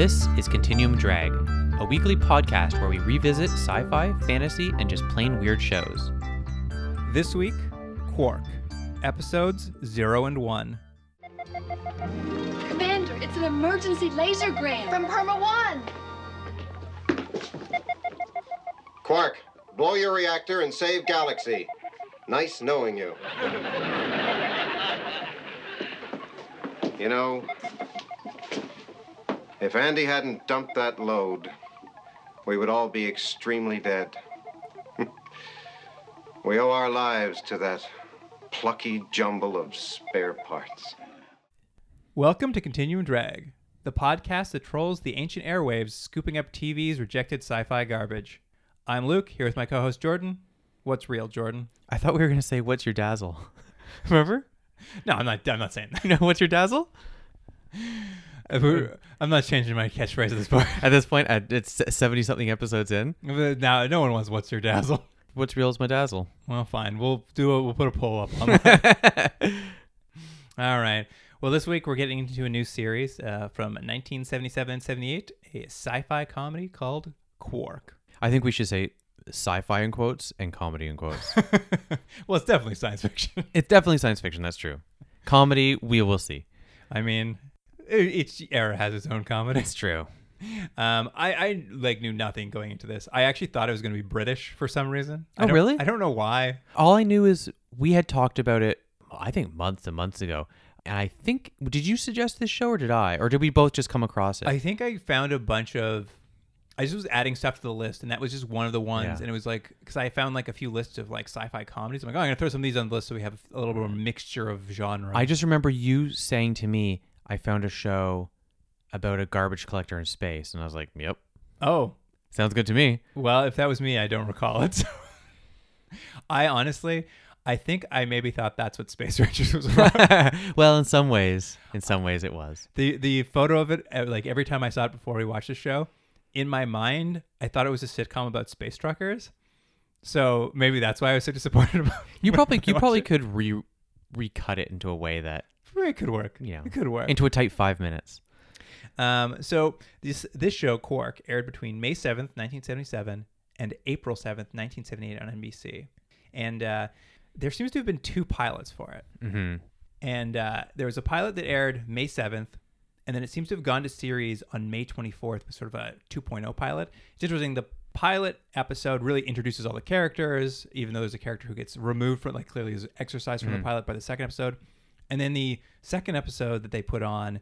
This is Continuum Drag, a weekly podcast where we revisit sci fi, fantasy, and just plain weird shows. This week, Quark, episodes 0 and 1. Commander, it's an emergency lasergram. From Perma 1. Quark, blow your reactor and save Galaxy. Nice knowing you. You know, if Andy hadn't dumped that load, we would all be extremely dead. we owe our lives to that plucky jumble of spare parts. Welcome to Continuum Drag, the podcast that trolls the ancient airwaves, scooping up TV's rejected sci fi garbage. I'm Luke, here with my co host Jordan. What's real, Jordan? I thought we were going to say, What's your dazzle? Remember? No, I'm not, I'm not saying that. You know, what's your dazzle? We're- I'm not changing my catchphrase at this point. At this point, it's 70 something episodes in. now, no one wants what's your dazzle. What's real is my dazzle. Well, fine. We'll do a, we'll put a poll up on that. All right. Well, this week we're getting into a new series uh, from 1977 and 78, a sci-fi comedy called Quark. I think we should say sci fi in quotes and comedy in quotes. well, it's definitely science fiction. it's definitely science fiction, that's true. Comedy, we will see. I mean, each era has its own comedy. It's true. Um, I, I like knew nothing going into this. I actually thought it was going to be British for some reason. I Oh, don't- really? I don't know why. All I knew is we had talked about it, I think months and months ago. And I think, did you suggest this show or did I? Or did we both just come across it? I think I found a bunch of. I just was adding stuff to the list, and that was just one of the ones. Yeah. And it was like because I found like a few lists of like sci-fi comedies. I'm like, oh, I'm gonna throw some of these on the list so we have a little bit of a mixture of genre. I just remember you saying to me, I found a show about a garbage collector in space. And I was like, yep, oh sounds good to me. well, if that was me, I don't recall it. So. I honestly, I think I maybe thought that's what Space Rangers was about. well, in some ways, in some ways it was. the the photo of it, uh, like every time I saw it before we watched the show, in my mind, I thought it was a sitcom about space truckers. So maybe that's why I was so disappointed about. You probably you probably could re recut it into a way that It could work. you know it could work. into a tight five minutes. Um, so this this show Quark aired between May seventh, nineteen seventy seven, and April seventh, nineteen seventy eight on NBC, and uh, there seems to have been two pilots for it. hmm And uh, there was a pilot that aired May seventh, and then it seems to have gone to series on May twenty fourth, with sort of a 2.0 pilot. It's interesting. The pilot episode really introduces all the characters, even though there's a character who gets removed from like clearly is exercised from the pilot by the second episode. And then the second episode that they put on,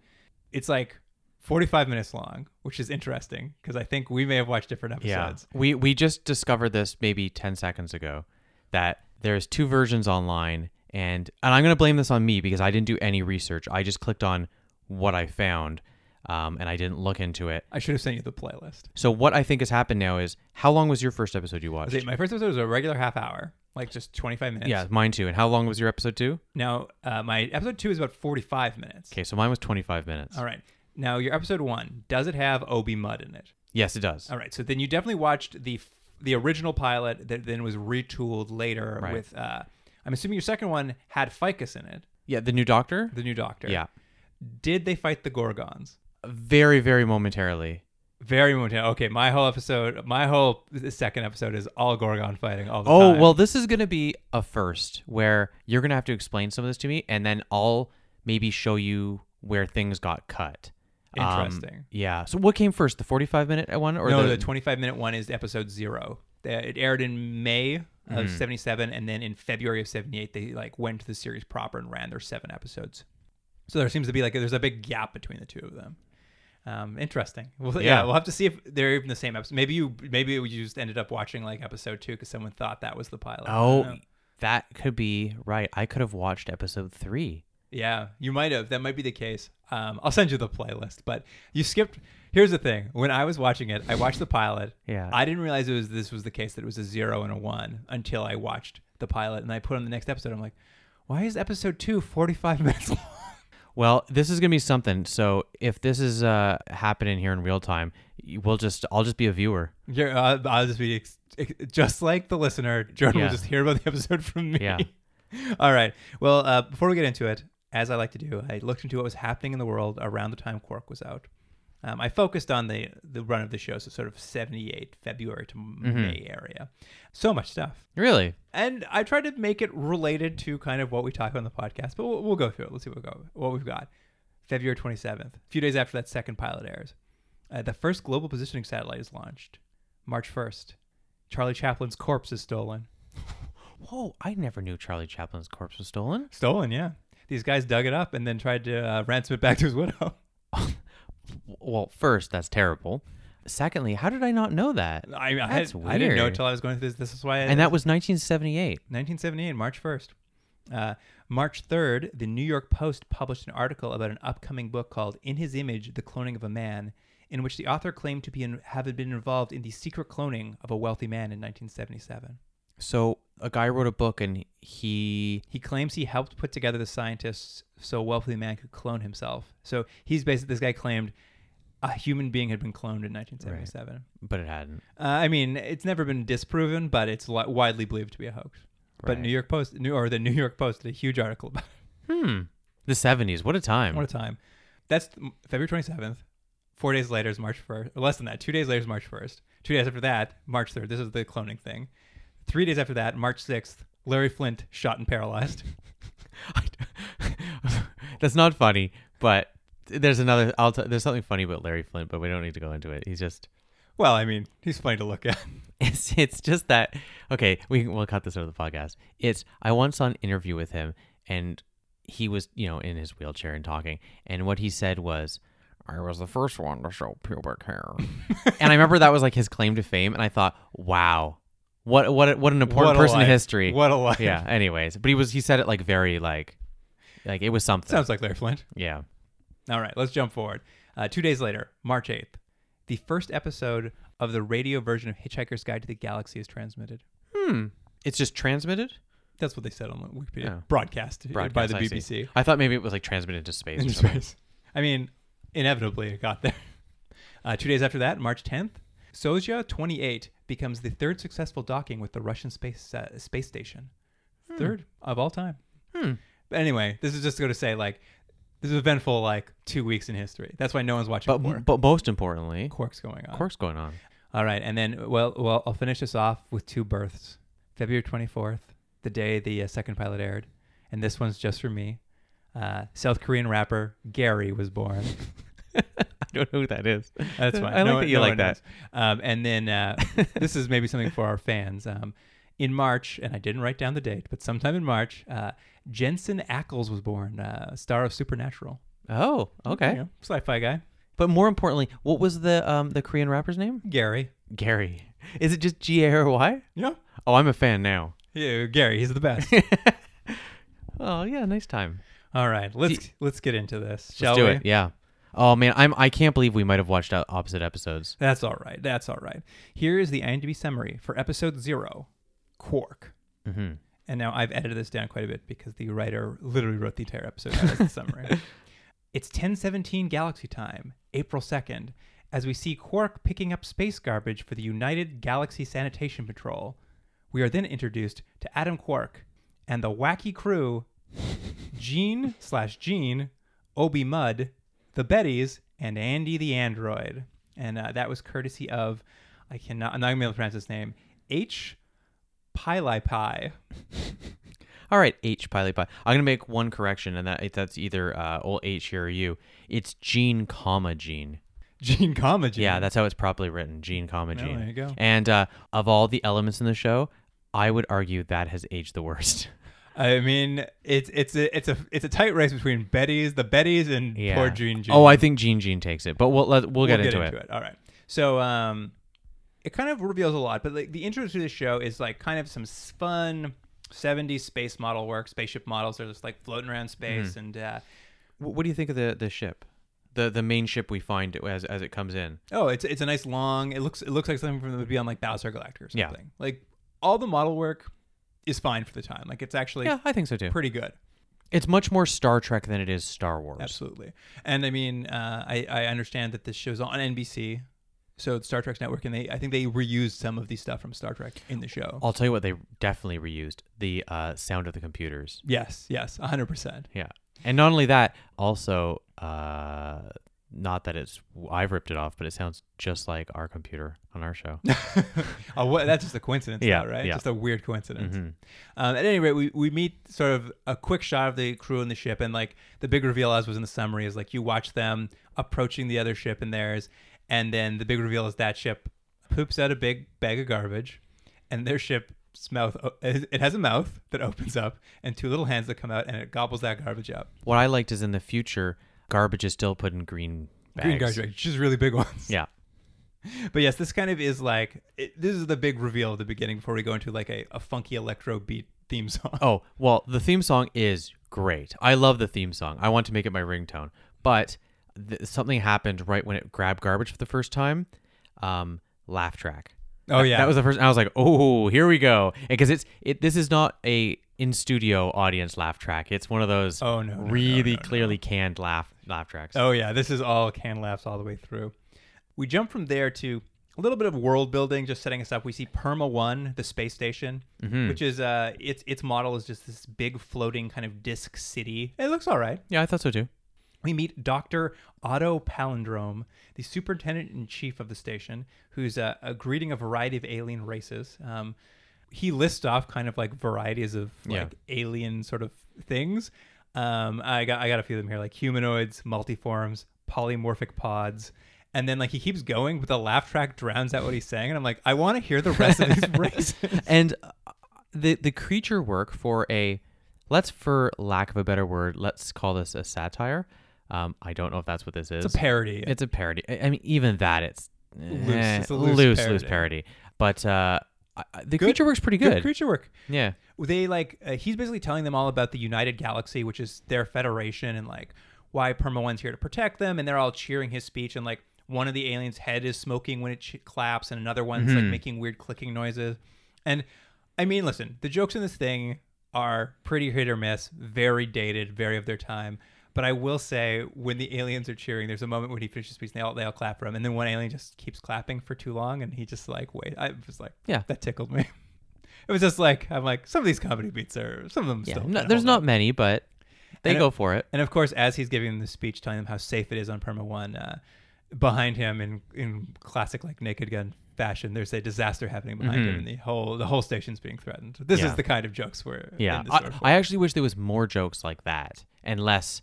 it's like 45 minutes long, which is interesting because I think we may have watched different episodes. Yeah, we we just discovered this maybe ten seconds ago that there's two versions online, and and I'm gonna blame this on me because I didn't do any research. I just clicked on what I found, um, and I didn't look into it. I should have sent you the playlist. So what I think has happened now is how long was your first episode you watched? See, my first episode was a regular half hour, like just 25 minutes. yeah, mine too. And how long was your episode two? Now, uh, my episode two is about 45 minutes. Okay, so mine was 25 minutes. All right. Now, your episode one, does it have O.B. Mudd in it? Yes, it does. All right. So then you definitely watched the f- the original pilot that then was retooled later Right. with. Uh, I'm assuming your second one had Ficus in it, Yeah, the new Doctor. the new Doctor. Yeah, Did they fight the Gorgons? very very momentarily. Very momentarily. Okay, my whole episode, my whole second episode is all Gorgon fighting all the time. Oh time. well, this is gonna be a first where you're gonna have to explain some of this to me, and then I'll maybe show you where things got cut. Um, Interesting. yeah. So what came first, the 45 minute one or no, the, the 25 minute one is episode zero. It aired in May of Mm-hmm. 77, and then in February of 78, they like went to the series proper and ran their seven episodes. So there seems to be like there's a big gap between the two of them. Um, interesting. Well, yeah. Yeah. we'll have to see if they're even the same episode. Maybe you, maybe you just ended up watching like episode two because someone thought that was the pilot. Oh, that could be right. I could have watched episode three. Yeah, you might have. That might be the case. Um, I'll send you the playlist. But you skipped. Here's the thing: when I was watching it, I watched the pilot. Yeah. I didn't realize it was this was the case that it was a zero and a one until I watched the pilot and I put on the next episode. I'm like, why is episode two 45 minutes long? Well, this is gonna be something. So if this is uh happening here in real time, we'll just I'll just be a viewer. You're, uh, I'll just be ex- ex- just like the listener. Jordan Yeah. will just hear about the episode from me. Yeah. All right. Well, uh, before we get into it, as I like to do, I looked into what was happening in the world around the time Quark was out. Um, I focused on the the run of the show, so sort of 78 February to May area. So much stuff. Really? And I tried to make it related to kind of what we talk about on the podcast, but we'll, we'll go through it. Let's see what, we go, what we've got. February 27th, a few days after that second pilot airs. Uh, the first global positioning satellite is launched. March 1st, Charlie Chaplin's corpse is stolen. Whoa! I never knew Charlie Chaplin's corpse was stolen. Stolen, yeah. These guys dug it up and then tried to uh, ransom it back to his widow. Well, first, that's terrible. Secondly, how did I not know that? I, I, That's had, I didn't know until I was going through this. This is why. I, And that was 1978. 1978, March 1st. Uh, March 3rd, the New York Post published an article about an upcoming book called In His Image The Cloning of a Man, in which the author claimed to be in, have been involved in the secret cloning of a wealthy man in 1977. So a guy wrote a book, and he He claims he helped put together the scientists so a wealthy man could clone himself. So he's basically, this guy claimed a human being had been cloned in 1977. but it hadn't. Uh, I mean, it's never been disproven, but it's li- widely believed to be a hoax. But New York Post, New, or the New York Post, did a huge article about it. Hmm. The 70s. What a time. What a time. That's February 27th. Four days later is March 1st. Or less than that. Two days later is March 1st. Two days after that, March 3rd. This is the cloning thing. Three days after that, March 6th, Larry Flynt shot and paralyzed. That's not funny, but there's another. I'll t- there's something funny about Larry Flynt, but we don't need to go into it. He's just. well, I mean, he's funny to look at. It's it's just that. Okay, we we'll cut this out of the podcast. It's I once saw an interview with him, and he was you know in his wheelchair and talking, and what he said was. I was the first one to show pubic hair, and I remember that was like his claim to fame, and I thought, "Wow, what what what an important What person in history." What a life. yeah. Anyways, but he was he said it like very like, like it was something. Sounds like Larry Flynt. yeah. All right, let's jump forward. Uh, two days later, March 8th, the first episode of the radio version of Hitchhiker's Guide to the Galaxy is transmitted. Hmm. It's just transmitted. That's what they said on the Wikipedia. Oh. Broadcast, Broadcast, by the I see. BBC. I thought maybe it was like transmitted to space. or in something. space. I mean, inevitably it got there. Uh, two days after that, March 10th, Soyuz 28 becomes the third successful docking with the Russian space uh, space station. Third of all time. Hmm. But anyway, this is just going to say like this is eventful like two weeks in history. That's why no one's watching But Quark. but most importantly, Quark's going on. Quark's going on. All right, and then well, well, I'll finish this off with two births. February twenty fourth, the day the uh, second pilot aired, and this one's just for me. Uh, South Korean rapper Gary was born. Don't know who that is. That's fine. I like No- that you no like that. Um, and then uh, this is maybe something for our fans. Um, in March, and I didn't write down the date, but sometime in March, uh, Jensen Ackles was born, uh, star of Supernatural. Oh, okay. You know, sci-fi guy. But more importantly, what was the um the Korean rapper's name? Gary. Gary. Is it just G A R Y? Yeah. Oh, I'm a fan now. Yeah, Gary. He's the best. Oh yeah, nice time. All right, let's let's get into this. Shall Let's do we? it. Yeah. Oh man, I'm I can't believe we might have watched opposite episodes. That's all right. That's all right. Here is the IMDb summary for episode zero, Quark. Mm-hmm. And now I've edited this down quite a bit because the writer literally wrote the entire episode as the summary. It's 1017 Galaxy Time, April 2nd, as we see Quark picking up space garbage for the United Galaxy Sanitation Patrol. We are then introduced to Adam Quark and the wacky crew Gene slash Gene, O.B. Mudd, the Bettys, and Andy the Android. And uh, that was courtesy of, I cannot, I'm not going to be able to pronounce his name, H. Pili Pie. All right, H Piley Pie. I'm gonna make one correction, and that that's either uh, old H here or you. It's Gene, comma Gene. Gene, comma Gene. Yeah, that's how it's properly written. Gene, comma Oh, Gene. there you go. And uh, of all the elements in the show, I would argue that has aged the worst. I mean, it's it's a it's a it's a tight race between Betty's, the Bettys, and yeah. poor Gene. Gene. Oh, I think Gene Gene takes it, but we'll let, we'll, get, into, it. All right. So, um, it kind of reveals a lot, but like the intro to the show is like kind of some s- fun '70s space model work, spaceship models. They're just like floating around space, Mm-hmm. and uh, Wh- What do you think of the the ship? The the main ship we find as as it comes in. oh, it's it's a nice long. It looks it looks like something from that would be on like Battlestar Galactica or Yeah. something. Like all the model work is fine for the time. Like it's actually yeah, I think so too. pretty good. It's much more Star Trek than it is Star Wars. Absolutely. And I mean, uh, I, I understand that this show's on NBC, so Star Trek's network, and they I think they reused some of the stuff from Star Trek in the show. I'll tell you what they definitely reused the uh, sound of the computers. Yes, yes, hundred percent. Yeah, and not only that, also uh, not that it's I've ripped it off, but it sounds just like our computer on our show. oh, what, that's just a coincidence, Yeah, though, right? yeah. Just a weird coincidence. Mhm. Um, at any rate, we, we meet sort of a quick shot of the crew in the ship, and like the big reveal, as was in the summary, is like you watch them approaching the other ship and theirs, and then the big reveal is that ship poops out a big bag of garbage, and their ship's mouth it has a mouth that opens up and two little hands that come out, and it gobbles that garbage up. What I liked is in the future, garbage is still put in green bags. Green garbage, just really big ones. Yeah. But yes, this kind of is like it, this is the big reveal of the beginning before we go into like a, a funky electro beat theme song. Oh, well, the theme song is great. I love the theme song. I want to make it my ringtone. But th- something happened right when it grabbed garbage for the first time. Um, laugh track. Oh, yeah. that was the first. I was like, oh, here we go, because it's it. This is not a in studio audience laugh track. It's one of those Oh, no, really no, no. clearly canned laugh laugh tracks. Oh yeah, this is all canned laughs all the way through. We jump from there to a little bit of world building, just setting us up. We see Perma One, the space station, Mm-hmm. which is uh, its its model is just this big floating kind of disc city. It looks all right. Yeah, I thought so too. We meet Dr. Otto Palindrome, the superintendent in chief of the station, who's uh, a greeting a variety of alien races. Um, he lists off kind of like varieties of Yeah. like alien sort of things. Um, I got I got a few of them here, like humanoids, multiforms, polymorphic pods. And then like he keeps going, but the laugh track drowns out what he's saying, and I'm like, I want to hear the rest of these races. and uh, the the creature work for a let's for lack of a better word let's call this a satire um i don't know if that's what this is It's a parody. it's a parody i I mean even that it's Loose. eh, It's a loose loose parody. loose parody but uh I- the creature works pretty good, creature work. yeah they like uh, he's basically telling them all about the United Galaxy, which is their federation, and like why Perma One's here to protect them, and they're all cheering his speech, and like one of the aliens' head is smoking when it ch- claps, and another one's like making weird clicking noises, and I mean, listen, the jokes in this thing are pretty hit or miss, very dated, very of their time. But I will say, when the aliens are cheering, there's a moment when he finishes speech, and they all they all clap for him, and then one alien just keeps clapping for too long, and he just like wait. I was like, Yeah. that tickled me. It was just like I'm like some of these comedy beats are some of them yeah still. no, there's not up. many but they And go it- for it And of course, as he's giving them the speech, telling them how safe it is on Perma One, uh, behind him in in classic like Naked Gun fashion, there's a disaster happening behind him, Mhm. and the whole the whole station's being threatened. This Yeah. is the kind of jokes we're yeah I. I actually wish there was more jokes like that and less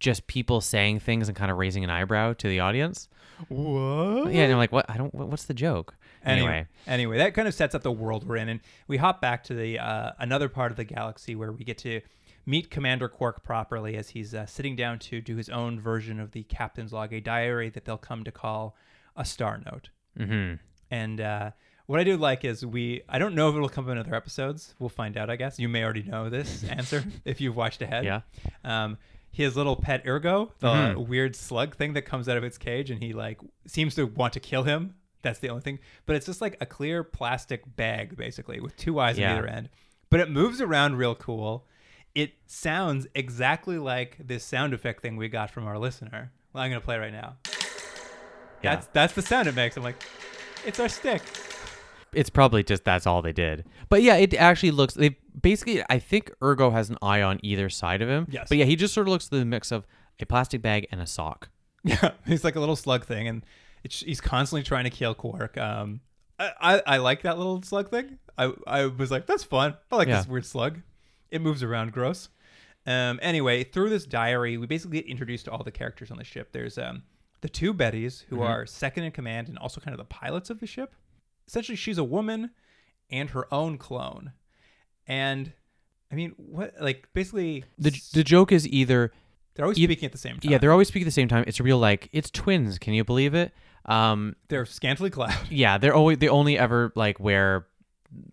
just people saying things and kind of raising an eyebrow to the audience what? yeah and i'm like what i don't what- what's the joke anyway anyway, that kind of sets up the world we're in, and we hop back to the uh, another part of the galaxy where we get to meet Commander Quark properly as he's uh, sitting down to do his own version of the captain's log, a diary that they'll come to call a star note. mm-hmm And uh, what I do like is we I don't know if it'll come up in other episodes. We'll find out, I guess. You may already know this answer if you've watched ahead. Yeah. Um, his little pet Ergo, the Mhm. weird slug thing that comes out of its cage, and he like seems to want to kill him. That's the only thing. But it's just like a clear plastic bag, basically, with two eyes Yeah. on either end. But it moves around real cool. It sounds exactly like this sound effect thing we got from our listener. Well, I'm gonna play right now. Yeah. That's that's the sound it makes. I'm like, it's our stick. It's probably just that's all they did. But yeah, it actually looks. They basically, I think Ergo has an eye on either side of him. Yes. But yeah, he just sort of looks the mix of a plastic bag and a sock. Yeah, he's like a little slug thing, and it's, he's constantly trying to kill Quark. Um, I, I, I like that little slug thing. I, I was like, that's fun. I like Yeah. this weird slug. It moves around, gross. Um, anyway, through this diary, we basically get introduced to all the characters on the ship. There's um, the two Bettys, who are second in command and also kind of the pilots of the ship. Essentially, she's a woman and her own clone. And I mean, what? Like, basically, The the joke is either they're always eith- speaking at the same time. yeah, they're always speaking at the same time. It's a real like it's twins. Can you believe it? Um, they're scantily clad. yeah, they're always they only ever like wear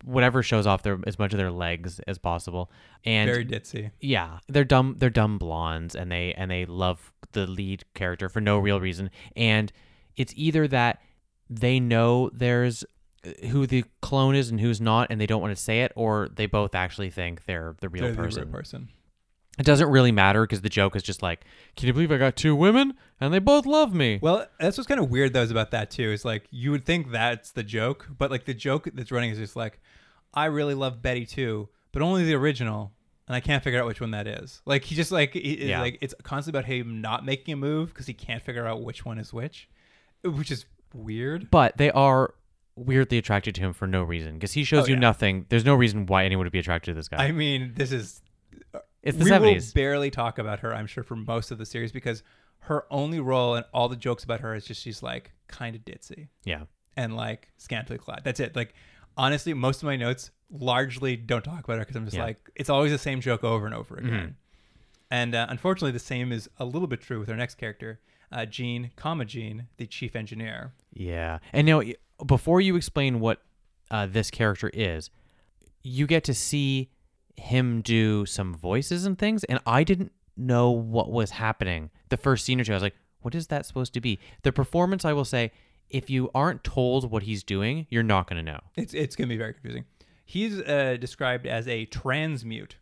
whatever shows off their as much of their legs as possible. And Very ditzy. yeah they're dumb they're dumb blondes and they and they love the lead character for no real reason and it's either that they know there's who the clone is and who's not and they don't want to say it or they both actually think they're the real They're the person real person. it doesn't really matter because the joke is just like can you believe i got two women and they both love me Well, that's what's kind of weird though is about that too. Is like you would think that's the joke, but like the joke that's running is just like, I really love Betty too, but only the original. and I can't figure out which one that is. Like he just like he, Yeah. like it's constantly about him not making a move because he can't figure out which one is which, which is weird. But they are weirdly attracted to him for no reason because he shows Oh, you yeah. nothing. There's no reason why anyone would be attracted to this guy. I mean, this is it's the we 70s. will barely talk about her, I'm sure, for most of the series because her only role and all the jokes about her is just she's like kind of ditzy yeah. and like scantily clad. That's it. Like honestly, most of my notes largely don't talk about her because I'm just Yeah. like it's always the same joke over and over again. Mhm. And uh, unfortunately, the same is a little bit true with our next character, uh, Gene, comma Gene, the chief engineer. Yeah. And now, before you explain what uh, this character is, you get to see him do some voices and things, and I didn't know what was happening the first scene or two. I was like, what is that supposed to be? The performance, I will say, if you aren't told what he's doing, you're not going to know. It's it's gonna be very confusing. He's uh, described as a transmute,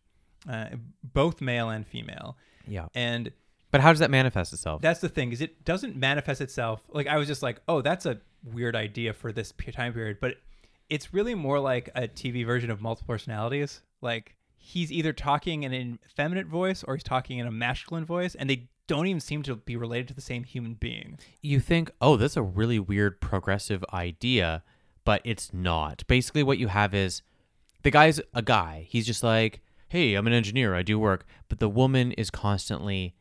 uh, both male and female, Yeah. and But how does that manifest itself? that's the thing is it doesn't manifest itself like i was just like oh that's a weird idea for this time period but it's really more like a tv version of multiple personalities like he's either talking in an effeminate voice or he's talking in a masculine voice and they don't even seem to be related to the same human being you think, oh, that's a really weird progressive idea, but it's not. Basically, what you have is the guy's a guy. He's just like, hey, I'm an engineer. I do work. But the woman is constantly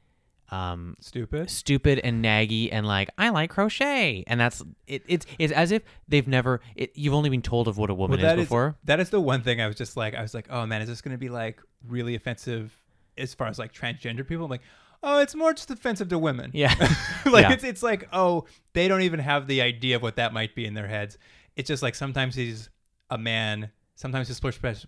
um, stupid stupid and naggy and like, I like crochet. And that's it. It's it's as if they've never. It, you've only been told of what a woman Well, is is- before. that is the one thing i was just like i was like oh man is this going to be like really offensive as far as like transgender people i'm like oh it's more just offensive to women yeah. like Yeah. it's it's like oh they don't even have the idea of what that might be in their heads. It's just like sometimes he's a man, sometimes his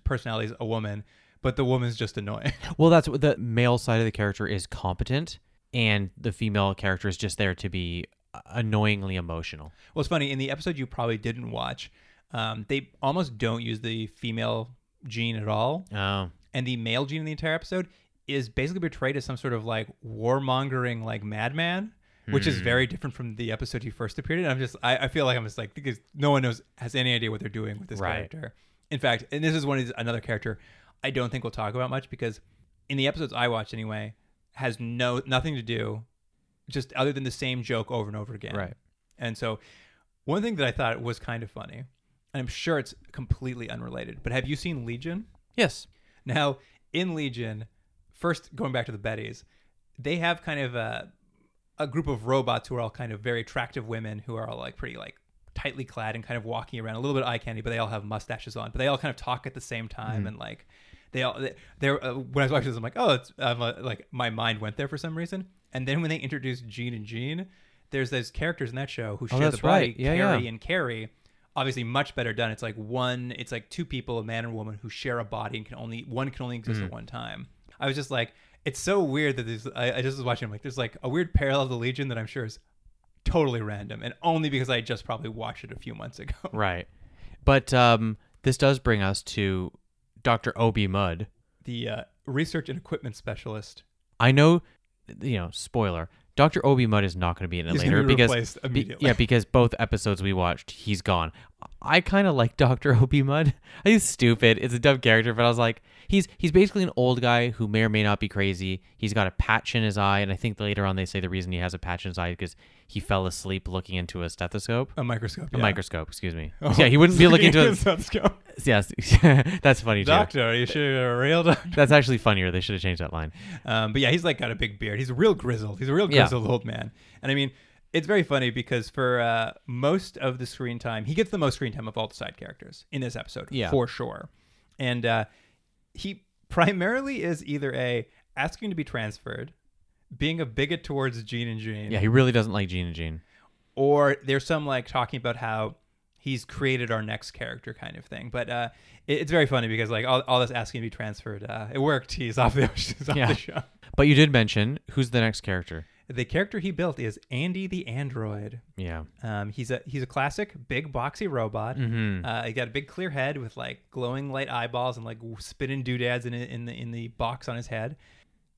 personality is a woman, but the woman's just annoying. Well, that's what the male side of the character is competent, and the female character is just there to be annoyingly emotional. well, it's funny in the episode you probably didn't watch. Um, they almost don't use the female gene at all, Oh. and the male gene in the entire episode is basically portrayed as some sort of like warmongering like madman. Which is very different from the episode he first appeared in. I'm just, I, I feel like I'm just like because no one knows has any idea what they're doing with this Right. character. In fact, and this is one of these, another character I don't think we'll talk about much because in the episodes I watched anyway, has no nothing to do, just other than the same joke over and over again. Right. And so, one thing that I thought was kind of funny, and I'm sure it's completely unrelated, but have you seen Legion? Yes. Now, in Legion, first going back to the Bettys, they have kind of a a group of robots who are all kind of very attractive women who are all like pretty like tightly clad and kind of walking around a little bit eye candy, but they all have mustaches on. But they all kind of talk at the same time mm-hmm. and like they all they- they're uh, when I was watching this, I'm like, oh, it's I'm, uh, like my mind went there for some reason. And then when they introduced Gene and Gene, there's those characters in that show who share the Oh, body, right. Yeah, Carrie yeah. and Carrie. Obviously, much better done. It's like one. It's like two people, a man and a woman, who share a body and can only one can only exist Mm-hmm. at one time. I was just like, it's so weird that there's. I, I just was watching. I'm like, there's like a weird parallel to Legion that I'm sure is totally random, and only because I just probably watched it a few months ago. Right. But um, this does bring us to Dr. O.B. Mudd. The uh, research and equipment specialist. I know, you know, spoiler. Dr. O.B. Mudd is not going to be in it He's later be because be- yeah, because both episodes we watched, he's gone. I kind of like Dr. O.B. Mudd. He's stupid. It's a dumb character, but I was like, he's he's basically an old guy who may or may not be crazy. He's got a patch in his eye, and I think later on they say the reason he has a patch in his eye is because he fell asleep looking into a stethoscope. A microscope. A yeah. microscope, excuse me. Oh, yeah, he wouldn't be looking into a stethoscope. Yes, that's funny too. Doctor, are you sure you're a real doctor? That's actually funnier. They should have changed that line. Um, but yeah, he's like got a big beard. He's a real grizzled. He's a real Yeah. grizzled old man. And I mean, it's very funny because for uh, most of the screen time, he gets the most screen time of all the side characters in this episode, Yeah. for sure. And uh, he primarily is either a asking to be transferred, being a bigot towards Gene and Gene, Yeah, he really doesn't like Gene and Gene. or there's some like talking about how he's created our next character kind of thing. But uh, it, it's very funny because like all, all this asking to be transferred, uh, it worked. He's off the, he's off Yeah. the show. But you did mention who's the next character. The character he built is Andy the android. Yeah. Um, he's a he's a classic big boxy robot. Mhm. Uh, he got a big clear head with like glowing light eyeballs and like spinning doodads in in the in the box on his head.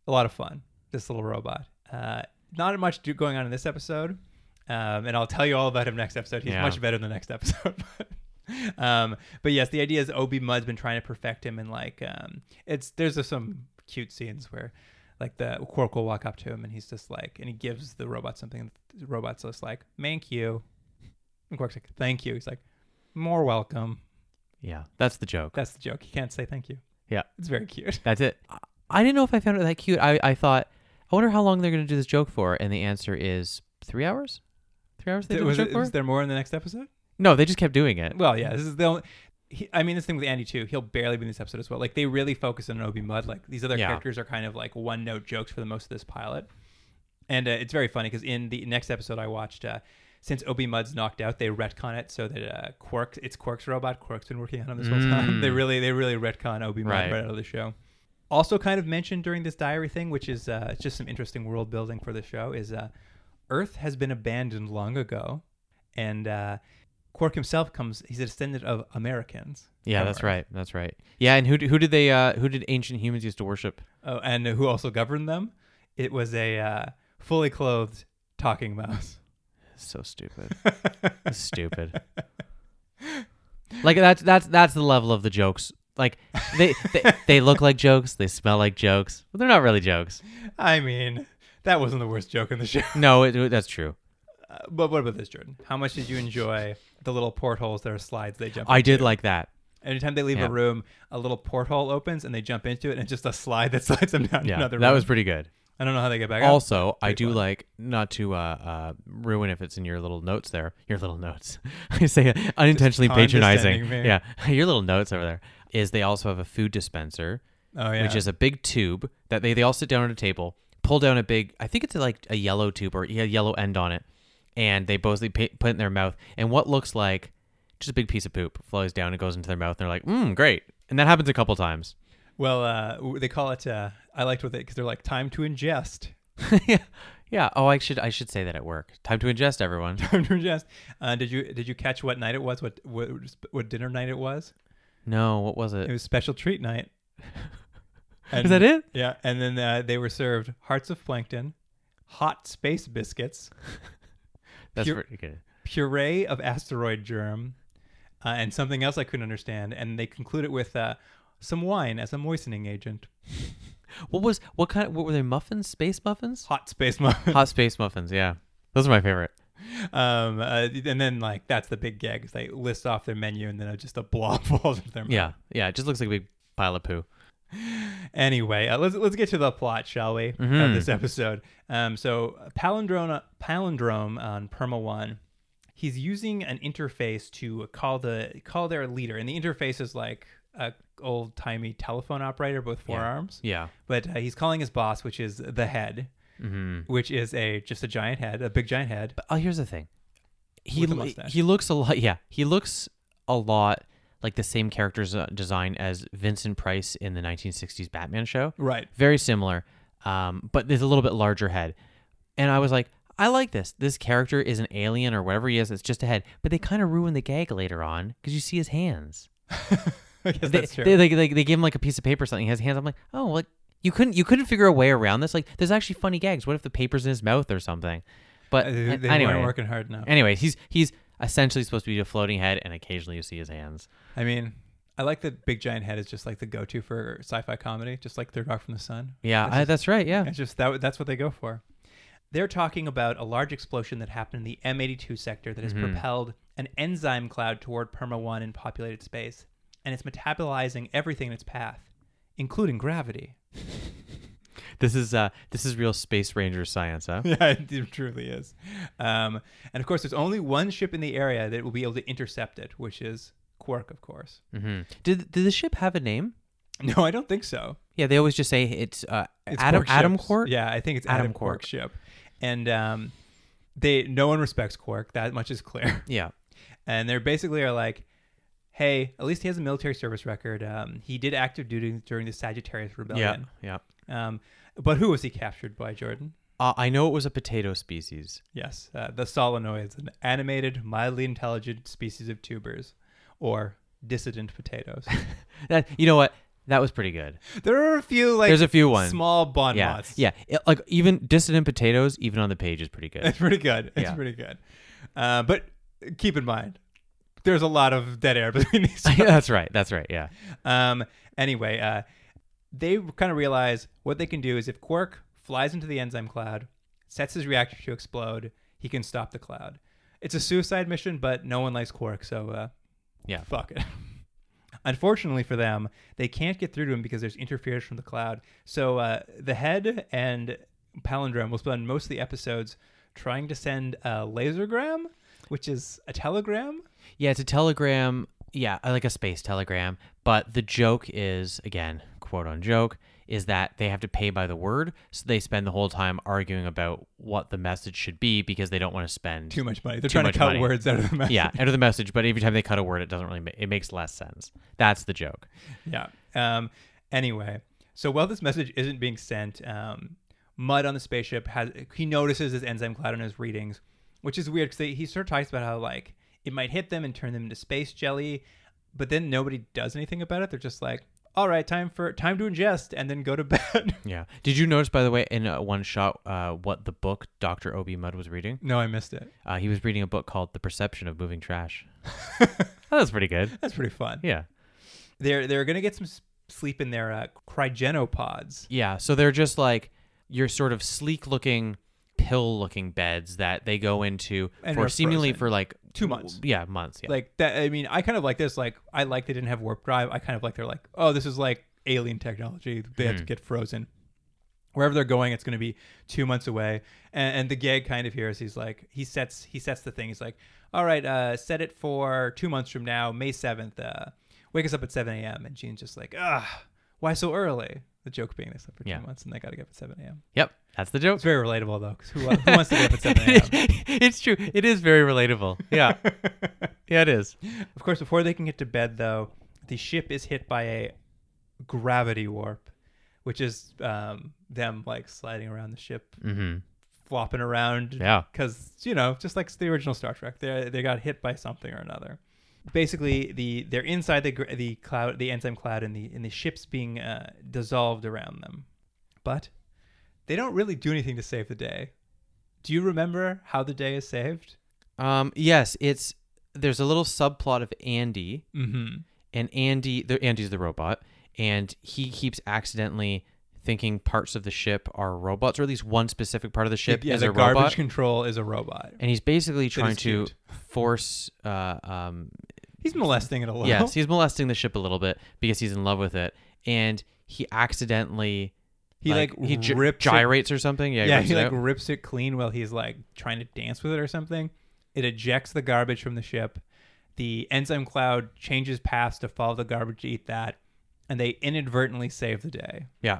A lot of fun. This little robot. Uh, not much do- going on in this episode, um, and I'll tell you all about him next episode. He's Yeah. much better in the next episode. um, but yes, the idea is O.B. Mudd's been trying to perfect him, and like, um, it's there's some cute scenes where, like, the Quark will walk up to him, and he's just like, and he gives the robot something, and the robot's just like, "Thank you," and Quark's like, "Thank you." He's like, "More welcome." Yeah, that's the joke. That's the joke. He can't say thank you. Yeah. It's very cute. That's it. I- didn't know if I found it that cute. I, I thought, I wonder how long they're going to do this joke for. And the answer is three hours? Three hours they did the was, joke it, for? is there more in the next episode? no, they just kept doing it. Well, yeah, this is the only. He, I mean, this thing with Andy too. He'll barely be in this episode as well. Like they really focus on O.B. Mudd. Like these other Yeah. characters are kind of like one note jokes for the most of this pilot. And uh, it's very funny because in the next episode I watched, uh, since O.B. Mudd's knocked out, they retcon it so that uh, Quark, it's Quark's robot. Quark's been working on him this whole time. Mm. They really, they really retcon O.B. Mudd Right. right. out of the show. Also, kind of mentioned during this diary thing, which is uh, it's just some interesting world building for the show, is uh, Earth has been abandoned long ago, and uh, Quark himself comes. He's a descendant of Americans. Yeah, that's Earth. right. That's right. Yeah, and who who did they uh who did ancient humans used to worship? Oh, and who also governed them? It was a uh, fully clothed talking mouse. So stupid. stupid. Like that's that's that's the level of the jokes. Like they they, they look like jokes, they smell like jokes, but they're not really jokes. I mean, that wasn't the worst joke in the show. No, it, that's true. Uh, but what about this, Jordan? How much did you enjoy the little portholes that are slides they jump into? I did like that. Anytime they leave Yeah. a room, a little porthole opens and they jump into it, and it's just a slide that slides them down to Yeah, another that was pretty good. I don't know how they get back. Also, I do fun. like not to uh, uh, ruin if it's in your little notes there. Your little notes. I say unintentionally patronizing. me. Yeah, your little notes over there. Is they also have a food dispenser, Oh yeah. which is a big tube that they, they all sit down at a table, pull down a big. I think it's like a yellow tube or a yellow end on it, and they both put it in their mouth, and what looks like just a big piece of poop flows down and goes into their mouth, and they're like, "Mmm, great." And that happens a couple times. well, uh, they call it. Uh, I liked with it because they're like time to ingest. yeah, yeah. Oh, I should I should say that at work. Time to ingest, everyone. Time to ingest. Uh, did you did you catch what night it was? What what what dinner night it was? No, what was it? It was special treat night. Is that it? Yeah, and then uh, they were served hearts of plankton, hot space biscuits, That's pure- pretty good. puree of asteroid germ, uh, and something else I couldn't understand. And they conclude it with uh, some wine as a moistening agent. What was what kind? Of, what were they? Muffins? Space muffins? Hot space muffins. Hot space muffins. Yeah, those are my favorite. um, uh, and then like that's the big gag is they list off their menu and then just a blob falls into their mouth. Yeah, yeah. It just looks like a big pile of poo. Anyway, uh, let's let's get to the plot, shall we, of Mhm. this episode? Um, so palindrome palindrome on Perma One, he's using an interface to call the call their leader, and the interface is like a old timey telephone operator with four Yeah. Yeah. But uh, he's calling his boss, which is the head, hmm which is a just a giant head, a big giant head. But oh, here's the thing. He With a lo- mustache. he looks a lot. Yeah, he looks a lot like the same character's uh, design as Vincent Price in the 1960s Batman show. Right. Very similar, um, but there's a little bit larger head. And I was like, I like this. This character is an alien or whatever he is. It's just a head. But they kind of ruin the gag later on because you see his hands. I guess they, that's true. They, they, they, they give him like a piece of paper or something. He has hands. I'm like, oh, like you couldn't you couldn't figure a way around this. Like, there's actually funny gags. What if the paper's in his mouth or something? But Uh, they, anyway, weren't working hard enough. Anyways, he's he's essentially supposed to be a floating head, and occasionally you see his hands. I mean, I like that big giant head is just like the go-to for sci-fi comedy, just like Third Rock from the Sun. Yeah, It's I, just- that's right. Yeah, It's just that that's what they go for. They're talking about a large explosion that happened in the M82 sector that has Mhm. propelled an enzyme cloud toward Perma 1 in populated space, and it's metabolizing everything in its path, including gravity. this is uh this is real space ranger science, huh? yeah, it truly is. Um, and of course, there's only one ship in the area that will be able to intercept it, which is Quark, of course. hmm Did did the ship have a name? No, I don't think so. Yeah, they always just say it's uh It's Adam Quark Adam ships. Quark. Yeah, I think it's Adam Adam, Quark. Quark ship, and um, they no one respects Quark. That much is clear. yeah. and they're basically are like, "Hey, at least he has a military service record. Um, he did active duty during the Sagittarius Yeah, Rebellion. yeah. Um, but who was he captured by, Jordan? Uh, I know it was a potato species. Yes, uh, the solenoids, an animated, mildly intelligent species of tubers, or dissident potatoes. That you know what? That was pretty good. there are a few like There's a few ones. small bon yeah, mots. yeah. It- like even dissident potatoes, even on the page, is pretty good. It's pretty good. It's Yeah. pretty good. Uh, but keep in mind, there's a lot of dead air between these. two. that's right. That's right. Yeah. Um, anyway, uh, they kind of realize what they can do is if Quark flies into the enzyme cloud, sets his reactor to explode, he can stop the cloud. It's a suicide mission, but no one likes Quark, so uh, Yeah. fuck it. Unfortunately for them, they can't get through to him because there's interference from the cloud. So uh, the head and Palindrome will spend most of the episodes trying to send a lasergram, which is a telegram. Yeah, it's a telegram. Yeah, like a space telegram. But the joke is, again, quote on joke, is that they have to pay by the word. So they spend the whole time arguing about what the message should be because they don't want to spend Too much money. They're trying to cut money. words out of the message. Yeah, out of the message. But every time they cut a word, it doesn't really. Ma- it makes less sense. That's the joke. Yeah. Um, anyway, so while this message isn't being sent, um, Mudd on the spaceship has he notices this enzyme cloud in his readings, which is weird because he sort of talks about how like it might hit them and turn them into space jelly, but then nobody does anything about it. They're just like, "All right, time for time to ingest and then go to bed." Yeah. Did you notice, by the way, in uh, one shot, uh, what the book Doctor O.B. Mudd was reading? no, I missed it. Uh, he was reading a book called The Perception of Moving Trash. that was pretty good. That's pretty fun. Yeah. They're they're gonna get some s- sleep in their uh, cryogenopods. Yeah, so they're just like your sort of sleek looking pill looking beds that they go into And for seemingly frozen. for like Two months. Yeah, months. Yeah. Like that. I mean, I kind of like this. Like, I like they didn't have warp drive. I kind of like they're like, oh, this is like alien technology. They have to get frozen. Wherever they're going, it's going to be two months away. And, and the gag kind of here is he's like, he sets he sets the thing. He's like, all right, uh, set it for two months from now, May seventh. Uh, wake us up at seven a.m. And Gene's just like, ah, why so early? The joke being they slept for Yeah. two months and they got to get up at seven a.m. yep, that's the joke. It's very relatable though, because who, who wants to get up at seven a.m. it's true. It is very relatable. Yeah. yeah, it is. Of course, before they can get to bed, though, the ship is hit by a gravity warp, which is um, them like sliding around the ship, Mm-hmm. flopping around. Yeah. because you know, just like the original Star Trek, they they got hit by something or another. Basically, the they're inside the the cloud, the enzyme cloud, and the and the ship's being uh, dissolved around them, but they don't really do anything to save the day. Do you remember how the day is saved? Um, yes, it's there's a little subplot of Andy, Mm-hmm. and Andy, the, Andy's the robot, and he keeps accidentally thinking parts of the ship are robots, or at least one specific part of the ship yeah, is the a garbage robot. control is a robot. and he's basically trying to force uh, um, He's molesting it a little. yes he's molesting the ship a little bit because he's in love with it and he accidentally He like, he gy- rips gyrates or something yeah, yeah, rips he like out. rips it clean while he's like trying to dance with it or something. It ejects the garbage from the ship. The enzyme cloud changes paths to follow the garbage to eat that, and they inadvertently save the day. yeah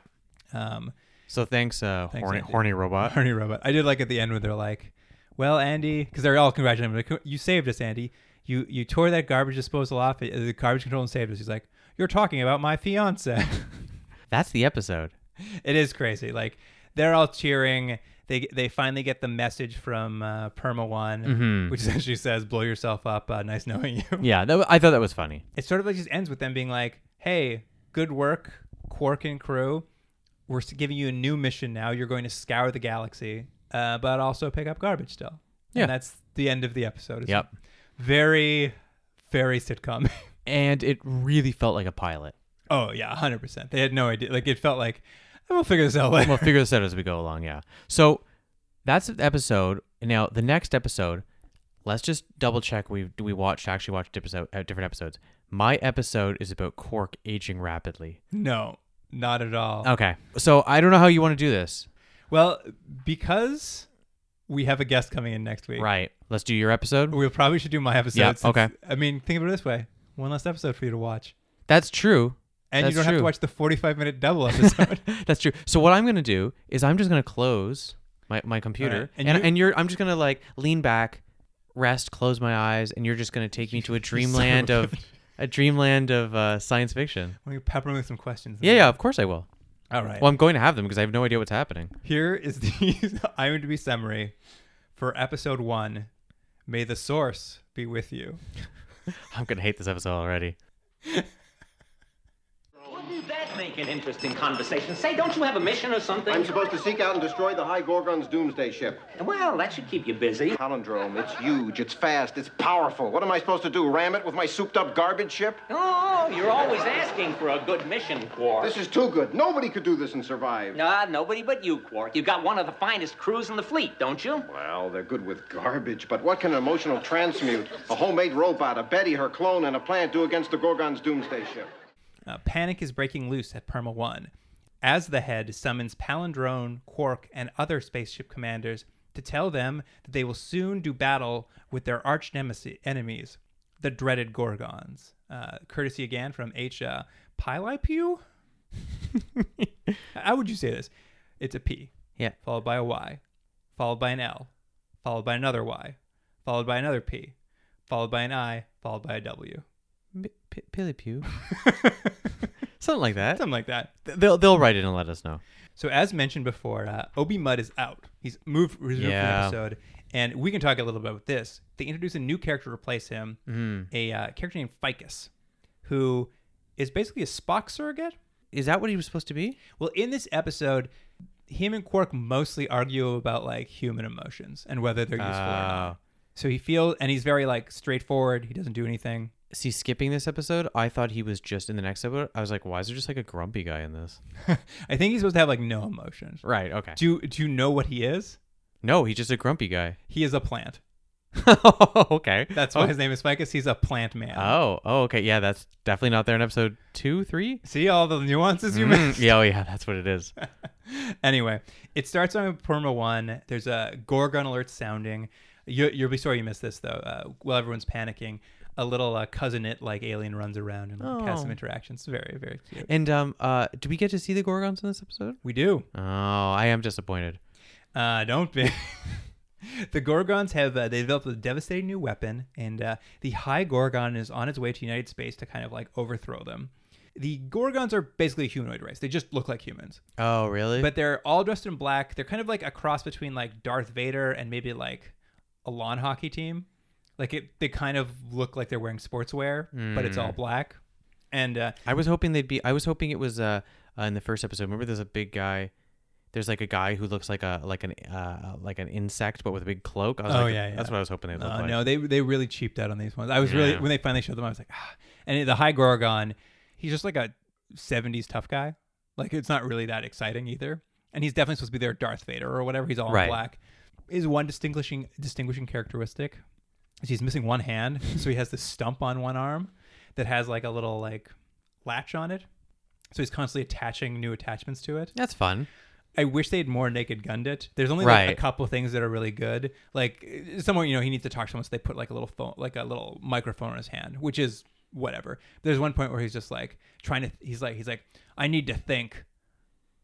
Um, so thanks uh Thanks, horny, horny robot Horny robot. I did like at the end when they're like, "Well, Andy," because they're all congratulating him. Like, "You saved us, Andy. You you tore that garbage disposal off uh, the garbage control and saved us." He's like, "You're talking about my fiance." that's the episode it is crazy. Like they're all cheering. They they finally get the message from uh, Perma One, Mhm. which essentially says, "Blow yourself up. Uh, nice knowing you." yeah that, i thought that was funny It sort of like just ends with them being like, "Hey, good work, Quark and crew. We're giving you a new mission now. You're going to scour the galaxy, uh, but also pick up garbage still." Yeah. and that's the end of the episode. Yep very, very sitcom. and it really felt like a pilot oh yeah, hundred percent. They had no idea. Like it felt like we'll figure this out later. we'll figure this out as we go along yeah so that's the episode now the next episode let's just double check we we watched actually watched episode uh, different episodes my episode is about Quark aging rapidly no, not at all. okay so i don't know how you want to do this Well, because we have a guest coming in next week, right let's do your episode we probably should do my episode. Yeah, since- okay. I mean, think of it this way: one last episode for you to watch, that's true and That's you don't have to watch the forty-five minute double episode. That's true. So what I'm gonna do is I'm just gonna close my, my computer Alright, and and and, you- you, are I'm just gonna like lean back, rest, close my eyes, and you're just gonna take me to a dreamland of a dreamland of uh, science fiction. we pepper me with some questions. Yeah, yeah, of course I will. All right. Well, I'm going to have them because I have no idea what's happening. Here is the IMDb summary for episode one. May the source be with you. I'm gonna hate this episode already. Wouldn't that make an interesting conversation. Say, don't you have a mission or something? I'm supposed to seek out and destroy the High Gorgon's doomsday ship. Well, that should keep you busy. Palindrome, it's huge, it's fast, it's powerful. What am I supposed to do, ram it with my souped up garbage ship? Oh, you're always asking for a good mission, Quark. This is too good. Nobody could do this and survive. Ah, nobody but you, Quark. You've got one of the finest crews in the fleet, don't you? Well, they're good with garbage, but what can an emotional transmute, a homemade robot, a Betty, her clone, and a plant do against the Gorgon's doomsday ship? Uh, panic is breaking loose at Perma 1 as the head summons Palindrome, Quark, and other spaceship commanders to tell them that they will soon do battle with their arch nemesis enemies, the dreaded Gorgons. Uh, courtesy again from H. Uh? How would you say this? It's a P, Yeah. followed by a Y, followed by an L, followed by another Y, followed by another P, followed by an I, followed by a W. P- Pilly Pew. Something like that. Something like that. They'll they'll write it and let us know. So as mentioned before, uh, O.B. Mudd is out. He's moved for Yeah. the episode, and we can talk a little bit about this. They introduce a new character to replace him, Mm-hmm. a uh, character named Ficus, who is basically a Spock surrogate. Is that what he was supposed to be? Well, in this episode, him and Quark mostly argue about like human emotions and whether they're useful or Oh. not. So he feels, and he's very like straightforward. He doesn't do anything. See, skipping this episode, I thought he was just in the next episode. I was like, why is there just like a grumpy guy in this? I think he's supposed to have like no emotions. Right. Okay. Do you, do you know what he is? No, he's just a grumpy guy. He is a plant. okay. That's why his name is Ficus. He's a plant man. Oh. Oh. Okay. Yeah, that's definitely not there in episode two, three. See all the nuances you Mm, missed. yeah. Oh, yeah. That's what it is. anyway, it starts on Perma One. There's a Gorgon alert sounding. You, you'll be sorry you missed this though. Uh, while everyone's panicking, a little uh, cousin it like alien runs around and like, has some Oh. interactions. Very very cute. And um, uh, do we get to see the Gorgons in this episode? we do. Oh, I am disappointed. Uh, don't be. the Gorgons have uh, they developed a devastating new weapon, and uh, the High Gorgon is on its way to United Space to kind of like overthrow them. The Gorgons are basically a humanoid race. They just look like humans. Oh, really? but they're all dressed in black. They're kind of like a cross between like Darth Vader and maybe like a lawn hockey team. Like it, they kind of look like they're wearing sportswear, but it's all black. And uh, I was hoping they'd be. I was hoping it was uh, uh in the first episode. Remember, there's a big guy. There's like a guy who looks like a like an uh like an insect, but with a big cloak. I was Oh, like, yeah, yeah. That's what I was hoping they'd look uh, like. no, they they really cheaped out on these ones. I was really when they finally showed them, I was like, ah. And the High Gorgon, he's just like a '70s tough guy. Like it's not really that exciting either. And he's definitely supposed to be their Darth Vader or whatever. He's all in black. Is one distinguishing distinguishing characteristic is he's missing one hand, so he has this stump on one arm that has like a little like latch on it. So he's constantly attaching new attachments to it. That's fun. I wish they had more naked gunned it. There's only like a couple things that are really good. Like someone, you know, he needs to talk to someone, so they put like a little phone, like a little microphone in his hand, which is whatever. There's one point where he's just like trying to. He's like, he's like, I need to think.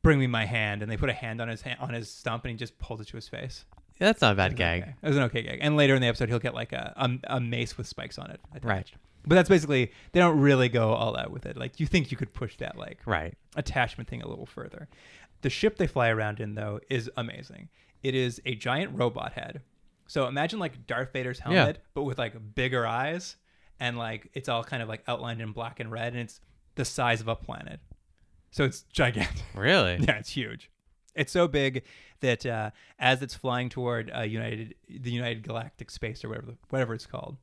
Bring me my hand, and they put a hand on his hand, on his stump, and he just pulls it to his face. That's not a bad gag. okay. It was an okay gag. And later in the episode, he'll get like a a, a mace with spikes on it. attached. Right. But that's basically they don't really go all out with it. Like you think you could push that like Right. attachment thing a little further. The ship they fly around in, though, is amazing. It is a giant robot head. So imagine like Darth Vader's Yeah. helmet, but with like bigger eyes, and like it's all kind of like outlined in black and red, and it's the size of a planet. So it's gigantic. Really? yeah, it's huge. It's so big that uh, as it's flying toward uh, United, the United Galactic Space or whatever, whatever it's called,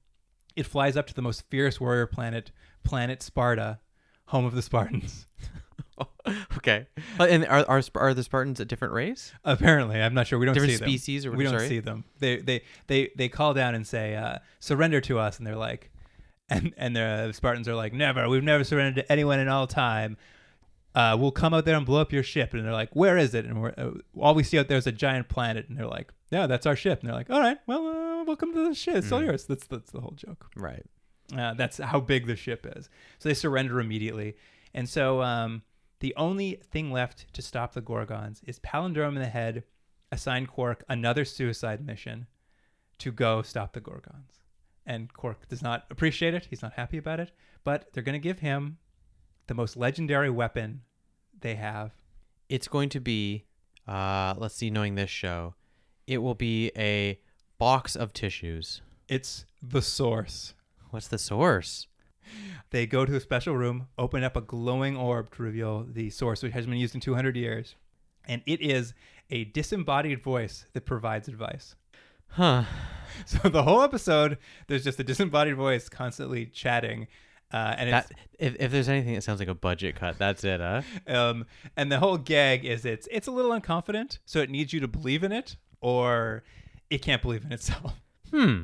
it flies up to the most fierce warrior planet, planet Sparta, home of the Spartans. okay. Uh, And are, are are the Spartans a different race? Apparently, I'm not sure. We don't Different see them. species or we don't sorry? see them. They they they they call down and say, uh, "Surrender to us," and they're like, and and the Spartans are like, "Never. We've never surrendered to anyone in all time. Uh, we'll come out there and blow up your ship." And they're like, "Where is it?" And we're uh, all we see out there is a giant planet. And they're like, "Yeah, that's our ship." And they're like, "All right, well, uh, welcome to the ship. It's all yours." That's that's the whole joke. Right. Uh, that's how big the ship is. So they surrender immediately. And so um, the only thing left to stop the Gorgons is Palindrome in the head assigned Quark another suicide mission to go stop the Gorgons. And Quark does not appreciate it. He's not happy about it. But they're going to give him the most legendary weapon they have. It's going to be, uh, let's see, knowing this show, it will be a box of tissues. It's the source. What's the source? They go to a special room, open up a glowing orb to reveal the source, which has been used in 200 years. And it is a disembodied voice that provides advice. Huh. So the whole episode, there's just a disembodied voice constantly chatting. Uh, and it's, That if, if there's anything that sounds like a budget cut, that's it, huh? um, and the whole gag is it's it's a little unconfident, so it needs you to believe in it, or it can't believe in itself. Hmm.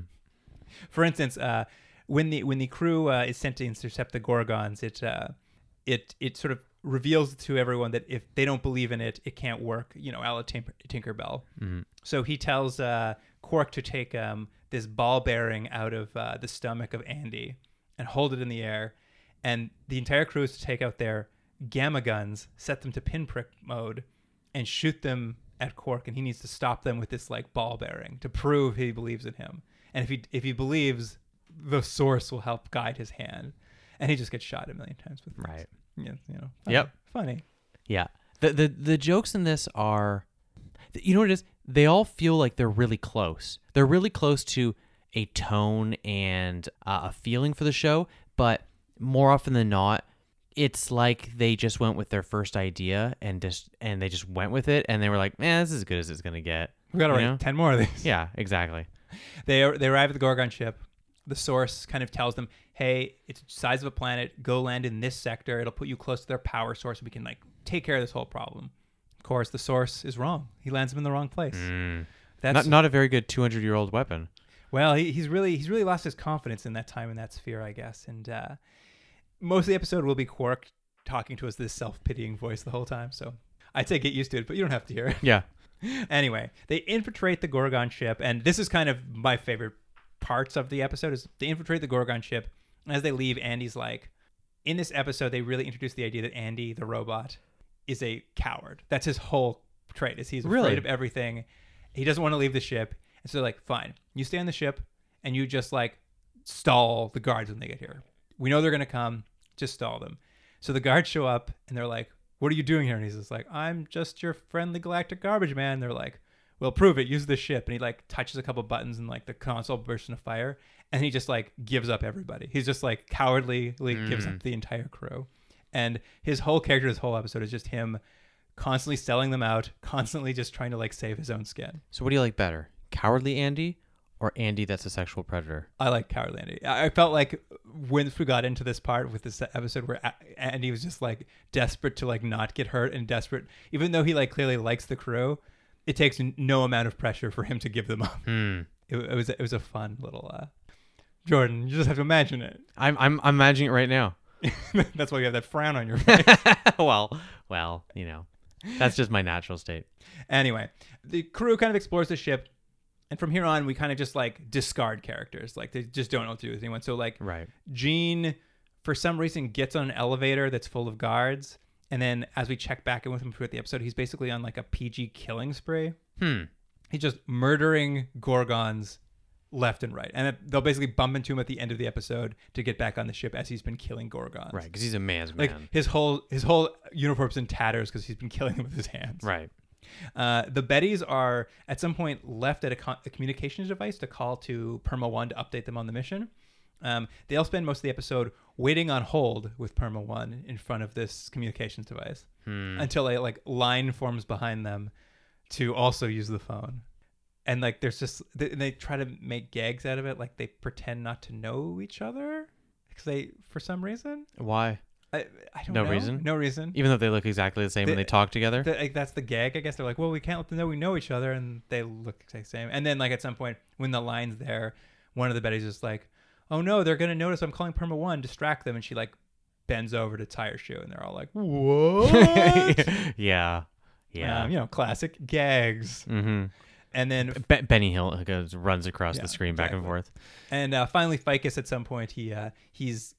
For instance, uh, when the when the crew uh, is sent to intercept the Gorgons, it uh, it it sort of reveals to everyone that if they don't believe in it, it can't work. You know, a la Tinker, Tinkerbell. So he tells uh, Quark to take um, this ball bearing out of uh, the stomach of Andy and hold it in the air, and the entire crew is to take out their gamma guns, set them to pinprick mode, and shoot them at Quark. and he needs to stop them with this like ball bearing to prove he believes in him. And if he if he believes, the source will help guide his hand, and he just gets shot a million times with this. Right. Yeah, you know. Funny, Yep. Funny. Yeah. The the the jokes in this are you know what it is? They all feel like they're really close. They're really close to a tone and uh, a feeling for the show, but more often than not, it's like they just went with their first idea and just and they just went with it and they were like, "Man, this is as good as it's to get." We got to You write know? ten more of these. Yeah, exactly. They they arrive at the Gorgon ship. The source kind of tells them, "Hey, it's the size of a planet. Go land in this sector. It'll put you close to their power source. We can like take care of this whole problem." Of course, the source is wrong. He lands them in the wrong place. That's Not not a very good 200-year-old weapon. Well, he, he's really he's really lost his confidence in that time in that sphere, I guess. And uh, most of the episode will be Quark talking to us this self pitying voice the whole time. So I'd say get used to it, but you don't have to hear it. Yeah. anyway, they infiltrate the Gorgon ship, and this is kind of my favorite parts of the episode is they infiltrate the Gorgon ship. And as they leave, Andy's like, in this episode, they really introduced the idea that Andy, the robot, is a coward. That's his whole trait. Is he's Really? afraid of everything. He doesn't want to leave the ship. And so like, fine, you stay on the ship, and you just like stall the guards when they get here. We know they're gonna come. Just stall them. So the guards show up, and they're like, "What are you doing here?" And he's just like, "I'm just your friendly galactic garbage man." They're like, "Well, prove it. Use the ship." And he like touches a couple buttons, and like the console bursts into fire, and he just like gives up everybody. He's just like cowardly gives up mm. the entire crew, and his whole character, this whole episode is just him constantly selling them out, constantly just trying to like save his own skin. So what do you like better? Cowardly Andy or Andy that's a sexual predator? I like Cowardly Andy. I I felt like once we got into this part with this episode where A- Andy was just like desperate to like not get hurt and desperate, even though he like clearly likes the crew, it takes n- no amount of pressure for him to give them up. Hmm. It, it was it was a fun little. uh Jordan, you just have to imagine it. I'm I'm I'm imagining it right now. That's why you have that frown on your face. well, well, you know. That's just my natural state. anyway, the crew kind of explores the ship, and from here on, we kind of just like discard characters. Like they just don't know what to do with anyone. So like Right. Gene, for some reason, gets on an elevator that's full of guards. And then as we check back in with him throughout the episode, he's basically on like a PG killing spree. Hmm. He's just murdering Gorgons left and right. And it- they'll basically bump into him at the end of the episode to get back on the ship as he's been killing Gorgons. Right, because he's a man's Like man. his whole his whole uniform's in tatters because he's been killing them with his hands. Right. Uh, the Bettys are at some point left at a, co- a communications device to call to Perma One to update them on the mission. Um, they'll spend most of the episode waiting on hold with Perma One in front of this communications device until a like line forms behind them to also use the phone. And like, there's just they, they try to make gags out of it, like they pretend not to know each other because they, for some reason, Why? I, I don't No know. reason? no reason. Even though they look exactly the same and they talk together? The- like, that's the gag, I guess. They're like, well, we can't let them know we know each other, and they look the same. And then, like at some point, when the line's there, one of the Bettys is like, "Oh no, they're gonna notice I'm calling Perma One, distract them," and she like bends over to tie her shoe, and they're all like, "What?" yeah. Yeah. Um, you know, classic gags. mm-hmm. And then, Be- Benny Hill goes runs across Yeah, the screen back and forth. and uh, finally, Ficus at some point he uh, he's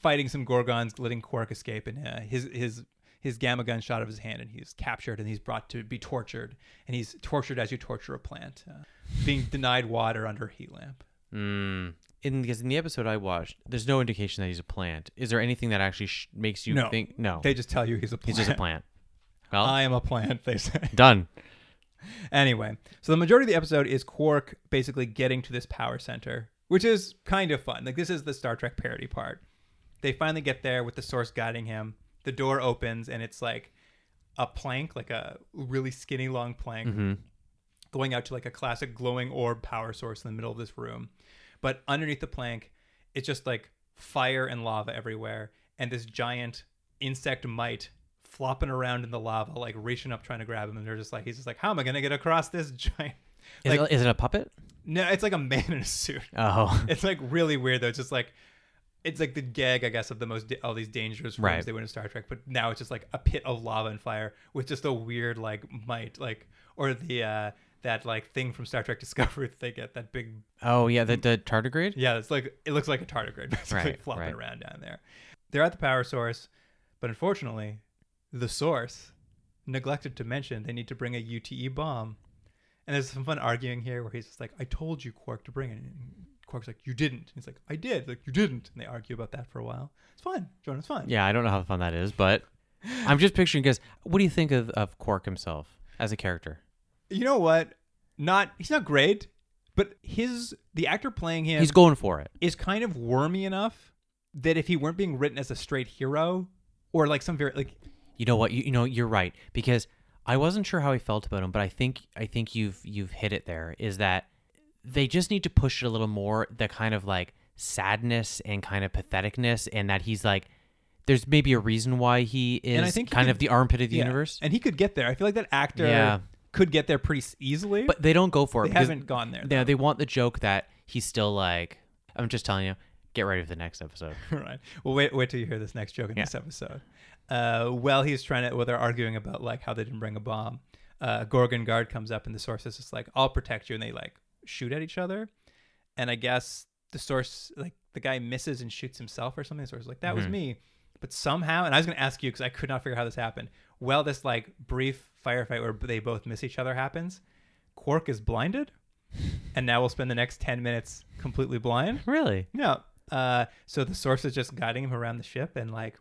fighting some Gorgons, letting Quark escape, and uh, his his his gamma gun shot of his hand, and he's captured, and he's brought to be tortured, and he's tortured as you torture a plant, uh, being denied water under a heat lamp. Mm. In because in the episode I watched, there's no indication that he's a plant. Is there anything that actually sh- makes you no, think? No, They just tell you he's a plant. he's just a plant. Well, I am a plant. They say. done. Anyway, so the majority of the episode is Quark basically getting to this power center, which is kind of fun. Like this is the Star Trek parody part. They finally get there with the source guiding him. The door opens and it's like a plank, like a really skinny long plank, Mm-hmm. going out to like a classic glowing orb power source in the middle of this room. But underneath the plank, it's just like fire and lava everywhere, and this giant insect mite flopping around in the lava, like reaching up trying to grab him. And they're just like, he's just like, how am I gonna get across this giant? Is, Like, it, is it a puppet? no, it's like a man in a suit. Oh, It's like really weird though. It's just like it's like the gag, I guess, of the most all these dangerous rooms Right. they went in Star Trek. But now it's just like a pit of lava and fire with just a weird like mite, like or the uh that like thing from Star Trek Discovery that they get that big oh yeah, the the tardigrade. yeah, it's like it looks like a tardigrade basically Right, flopping right. around down there. They're at the power source, but unfortunately, the source neglected to mention they need to bring a UTE bomb. And there's some fun arguing here where he's just like, "I told you, Quark, to bring it." And Quark's like, "You didn't." He's like, "I did." Like, "You didn't." And they argue about that for a while. It's fun, Jordan. It's fun. Yeah, I don't know how fun that is, but I'm just picturing because what do you think of, of Quark himself as a character? You know what? Not he's not great, but his the actor playing him He's going for it. is kind of wormy enough that if he weren't being written as a straight hero or like some very like You know what? You, you know you're right because I wasn't sure how I felt about him, but I think I think you've you've hit it. There is that they just need to push it a little more. The kind of like sadness and kind of patheticness, and that he's like, there's maybe a reason why he is And I think kind could- of the armpit of the Yeah. universe. And he could get there. I feel like that actor Yeah. could get there pretty easily. But they don't go for it. They haven't gone there, Yeah, though. they want the joke that he's still like. I'm just telling you. Get ready for the next episode. right. Well, wait, wait till you hear this next joke in Yeah. this episode. Uh, well, he's trying to. Well, they're arguing about like how they didn't bring a bomb. Uh, Gorgon guard comes up and the source is just like, "I'll protect you," and they like shoot at each other. And I guess the source, like the guy, misses and shoots himself or something. The source is like, "That was me," but somehow, and I was going to ask you because I could not figure out how this happened. Well, this like brief firefight where they both miss each other happens. Quark is blinded, and now we'll spend the next ten minutes completely blind. Really? Yeah. Uh, so the source is just guiding him around the ship and like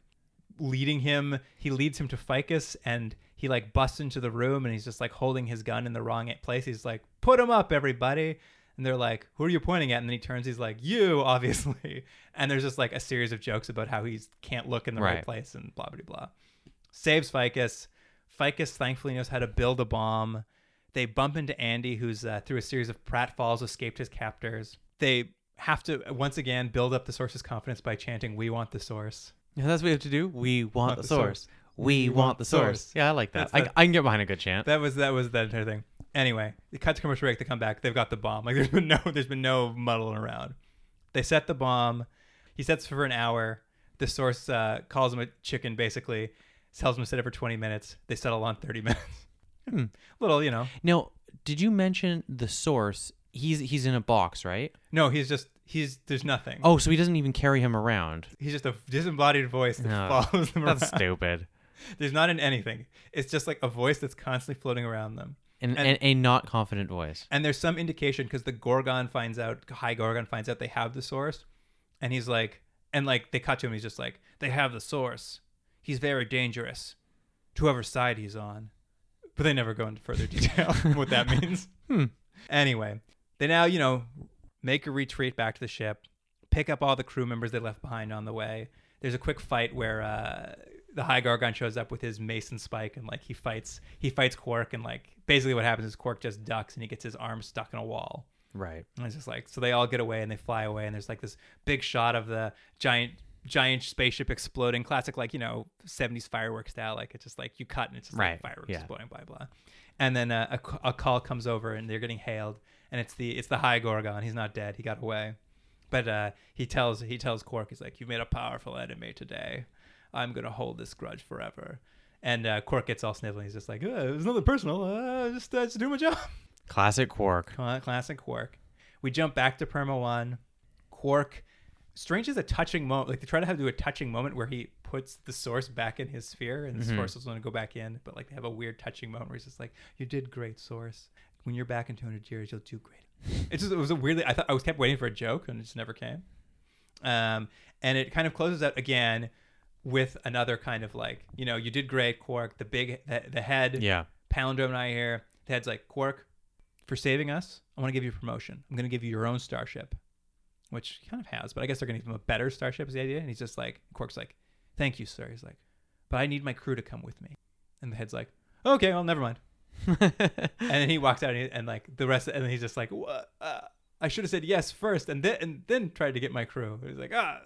leading him. He leads him to Ficus and he like busts into the room and he's just like holding his gun in the wrong place. He's like, "Put him up, everybody!" And they're like, "Who are you pointing at?" And then he turns. He's like, "You, obviously." And there's just like a series of jokes about how he can't look in the right, Right. place and blah blah blah. Saves Ficus. Ficus thankfully knows how to build a bomb. They bump into Andy, who's uh, through a series of pratfalls escaped his captors. They have to once again build up the source's confidence by chanting, "We want the source." Yeah, that's what we have to do. We want, the the source. source. We, want, the source. Yeah, I like that. I, the- I can get behind a good chant. That was that was that entire thing. Anyway, they cut to commercial break. They come back. They've got the bomb. Like there's been no there's been no muddling around. They set the bomb. He sets for an hour. The source uh, calls him a chicken. Basically, tells him to set it for 20 minutes. They settle on 30 minutes. Hmm. Little, you know. Now, did you mention the source? He's he's in a box, right? No, he's just he's there's nothing. Oh, so he doesn't even carry him around. He's just a disembodied voice that No, follows them That's around. stupid. There's not in anything. It's just like a voice that's constantly floating around them. And, And- and, a not confident voice. And there's some indication because the Gorgon finds out, High Gorgon finds out they have the source, and he's like, and like they cut to him, he's just like, they have the source. He's very dangerous, to whoever side he's on. But they never go into further detail what that means. Anyway, they now you know make a retreat back to the ship, pick up all the crew members they left behind on the way. There's a quick fight where uh, the High Gorgon shows up with his mace and spike, and like he fights, he fights Quark, and like basically what happens is Quark just ducks and he gets his arm stuck in a wall. Right. And it's just like so they all get away and they fly away, and there's like this big shot of the giant giant spaceship exploding, classic like you know 70s fireworks style. Like it's just like you cut and it's just Right, like fireworks yeah. exploding, blah blah. And then uh, a, a call comes over and they're getting hailed, and it's the it's the High Gorgon. He's not dead. He got away. But uh, he tells he tells Quark, he's like, "You made a powerful enemy today. I'm gonna hold this grudge forever." And uh, Quark gets all sniveling. He's just like, uh, "It's nothing personal. Uh, just uh, just do my job." Classic Quark. Classic Quark. We jump back to Perma One. Quark. Strange is a touching moment. Like they try to have to do a touching moment where he puts the source back in his sphere, and the source is going to go back in. But like they have a weird touching moment where he's just like, "You did great, source. When you're back in 200 years, you'll do great." It just it was a weirdly. I thought I was kept waiting for a joke, and it just never came. Um, and it kind of closes out again with another kind of like, you know, you did great, Quark. The big the, the head. Yeah. Palindrome and I here. The head's like, Quark, for saving us, I want to give you a promotion. I'm going to give you your own starship. which he kind of has, but I guess they're going to give him a better starship is the idea. And he's just like, Quark's like, thank you, sir. He's like, but I need my crew to come with me. And the head's like, okay, well, never mind. and then he walks out and, he, and like the rest, and then he's just like, what? Uh, I should have said yes first, and then and then tried to get my crew. He's like, ah,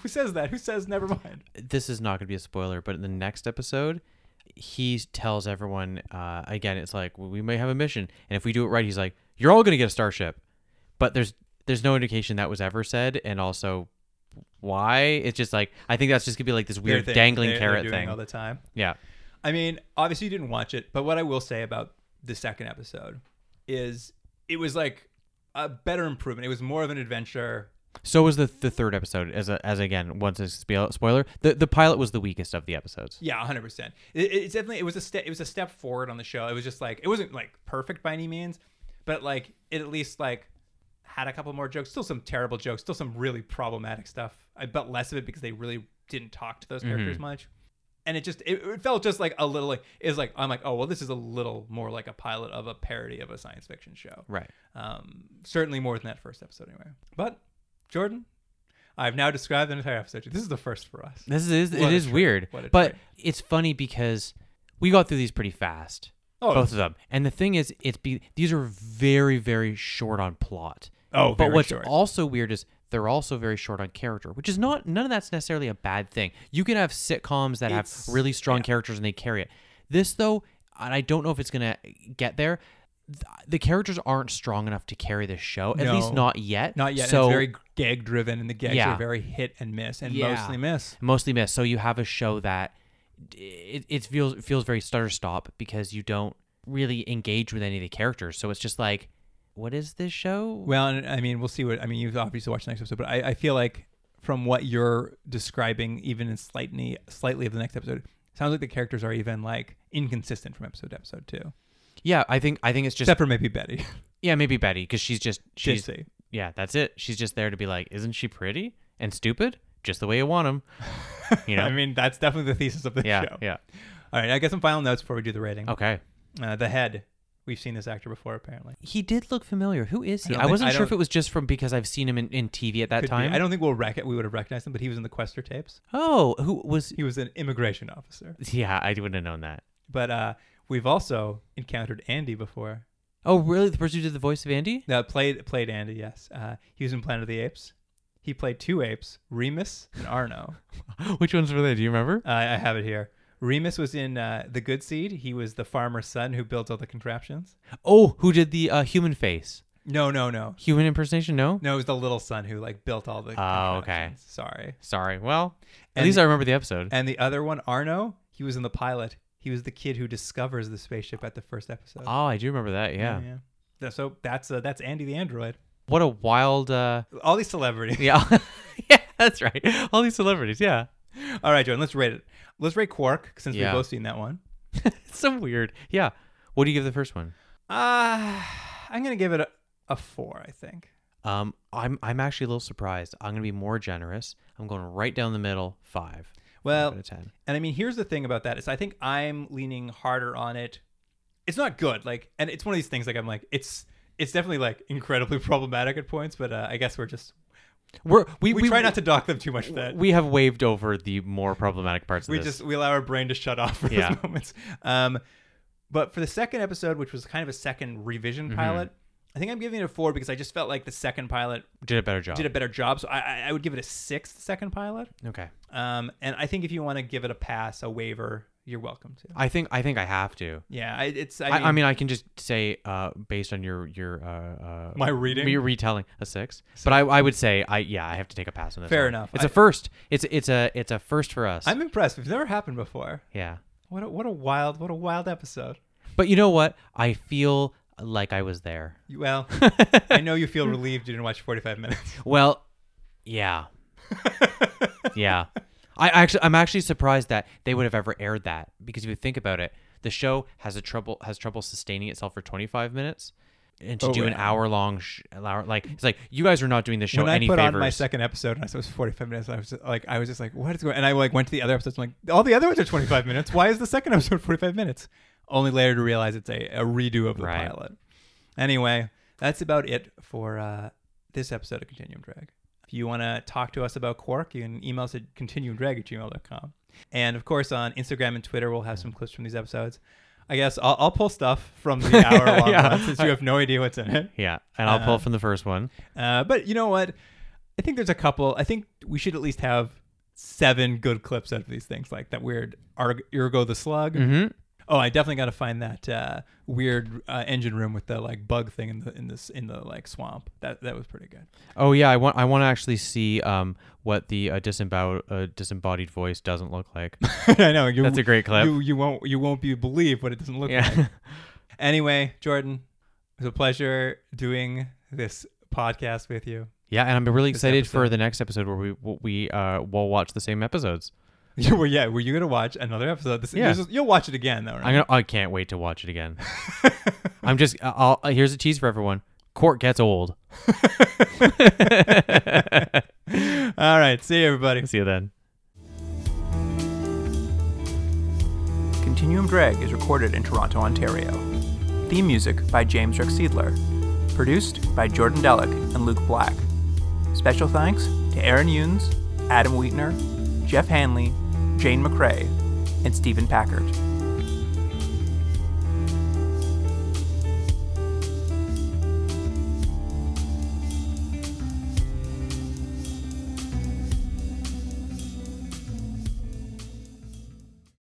who says that? Who says never mind? this is not going to be a spoiler, but in the next episode, he tells everyone uh, again. It's like well, we may have a mission, and if we do it right, he's like, "You're all going to get a starship." But there's there's no indication that was ever said, and also why. It's just like I think that's just gonna be like this weird thing dangling they're- they're carrot doing thing. all the time. yeah, I mean, obviously you didn't watch it, but what I will say about the second episode is it was like a better improvement. It was more of an adventure. So was the the third episode. As a, as again, once a spoiler, the the pilot was the weakest of the episodes. Yeah, hundred percent. It, it's definitely it was a step. It was a step forward on the show. It was just like it wasn't like perfect by any means, but like it at least like had a couple more jokes. Still some terrible jokes. Still some really problematic stuff. I bet less of it because they really didn't talk to those characters much. And it just it, it felt just like a little like it's like I'm like oh well this is a little more like a pilot of a parody of a science fiction show. Right. Um, certainly more than that first episode anyway. But Jordan, I've now described an entire episode. This is the first for us. This is What it is treat. weird, but treat. it's funny because we got through these pretty fast. Oh, both of them. And the thing is, it's be these are very very short on plot. Oh, but what's short. also weird is they're also very short on character, which is not none of that's necessarily a bad thing. You can have sitcoms that It's- have really strong yeah. characters and they carry it. This though, and I don't know if it's gonna get there. Th- The characters aren't strong enough to carry this show, at least not yet. Not yet. So it's very gag driven, and the gags Yeah. are very hit and miss, and Yeah. mostly miss. mostly miss. So you have a show that it, it feels it feels very stutter stop because you don't really engage with any of the characters. So it's just like, what is this show? Well, and I mean, we'll see what I mean. You've obviously watched the next episode, but I, I feel like from what you're describing, even in slightly slightly of the next episode, sounds like the characters are even like inconsistent from episode to episode too. Yeah, I think I think it's just Except for maybe Betty. yeah, maybe Betty because she's just she's Ditzy. yeah, that's it. She's just there to be like, isn't she pretty and stupid, just the way you want them? You know? I mean, that's definitely the thesis of the yeah, show. yeah. All right, I got some final notes before we do the rating. Okay. Uh, the head. We've seen this actor before, apparently. He did look familiar. Who is he? I, think- wasn't I sure if it was just from because I've seen him in, in TV at that Could be. time. I don't think we'll rec- we would have recognized him, but he was in the Questor tapes. Oh, who was? He was an immigration officer. Yeah, I wouldn't have known that. But uh, we've also encountered Andy before. Oh, really? The person who did the voice of Andy? That played played Andy. Yes, uh, he was in Planet of the Apes. He played two apes, Remus and Arno. Which ones were they? Do you remember? Uh, I have it here. Remus was in uh, The Good Seed. He was the farmer's son who built all the contraptions. Oh, who did the uh, human face? No, no, no, Human impersonation? No. no. It was the little son who like built all the. Oh, okay. contraptions. Sorry. Sorry. Well, at And- least I remember the episode. And the other one, Arno, he was in the pilot. He was the kid who discovers the spaceship at the first episode. oh, I do remember that. Yeah. yeah. yeah. So that's uh, that's Andy the android. What a wild. uh All these celebrities. Yeah. yeah, that's right. All these celebrities. Yeah. All right, Jordan. Let's rate it. Let's rate Quark since Yeah. we've both seen that one. It's so weird. Yeah. What do you give the first one? Uh, I'm gonna give it a, a four. I think. Um, I'm I'm actually a little surprised. I'm gonna be more generous. I'm going right down the middle. Five. Well, out of ten. and I mean, here's the thing about that is I think I'm leaning harder on it. It's not good, like, and it's one of these things. Like, I'm like, it's it's definitely like incredibly problematic at points, but uh, I guess we're just We're we we, try not to dock them too much that. We have waved over the more problematic parts of we this. just we allow our brain to shut off for Yeah. those moments. Um, but for the second episode, which was kind of a second revision Mm-hmm. pilot, I think I'm giving it a four because I just felt like the second pilot did a better job. did a better job. So I, I- I would give it a six. The second pilot. okay. Um, and I think if you want to give it a pass, a waiver, you're welcome to. I think I think I have to. Yeah, I, it's. I I mean, I, mean, I can just say, uh, based on your your uh, uh, My reading? me retelling a six. But I, I would say, I yeah, I have to take a pass on this. Fair one. enough. It's I- a first. It's it's a it's a first for us. I'm impressed. It's never happened before. yeah. What a, what a wild what a wild episode. But you know what? I feel like I was there. Well, I know you feel relieved you didn't watch 45 minutes. Well, yeah, yeah. I actually, I'm actually surprised that they would have ever aired that because if you think about it, the show has a trouble has trouble sustaining itself for 25 minutes, and to Oh, do an yeah. hour long, sh- hour, like it's like you guys are not doing the show when I any put favors. on my second episode and I was 45 minutes, I was just, like, I was just like, what is going? And I like went to the other episodes. I'm like, all the other ones are 25 minutes. Why is the second episode 45 minutes? Only later to realize it's a, a redo of the Right. pilot. Anyway, that's about it for uh, this episode of Continuum Drag. If you want to talk to us about Quark, you can email us at continuumdrag at gmail.com. And of course, on Instagram and Twitter, we'll have some clips from these episodes. I guess I'll, I'll pull stuff from the hour long Yeah. one since you have no idea what's in it. Yeah, and I'll pull Uh, from the first one. Uh, but you know what? I think there's a couple. I think we should at least have seven good clips out of these things, like that weird Ar- Urgo the Slug. hmm Oh, I definitely got to find that uh, weird uh, engine room with the like bug thing in the in this in the like swamp. That that was pretty good. Oh yeah, I want I want to actually see um what the uh, disemboweled uh, disembodied voice doesn't look like. I know you, That's a great clip. You you won't you won't be believe what it doesn't look yeah. like. Anyway, Jordan, it was a pleasure doing this podcast with you. Yeah, and I'm really This excited for the next episode where we we uh will watch the same episodes. You were yeah. Were you gonna watch another episode? This, Yeah. you'll- you'll watch it again though. Right? I'm gonna I can't wait to watch it again. I'm just I'll uh, here's a tease for everyone. Quark gets old. All right. See you, everybody. See you then. Continuum Drag is recorded in Toronto, Ontario. Theme music by James Rexedler. Produced by Jordan Delic and Luke Black. Special thanks to Aaron Yunes, Adam Wheatner, Jeff Hanley, Jane McRae, and Stephen Packard.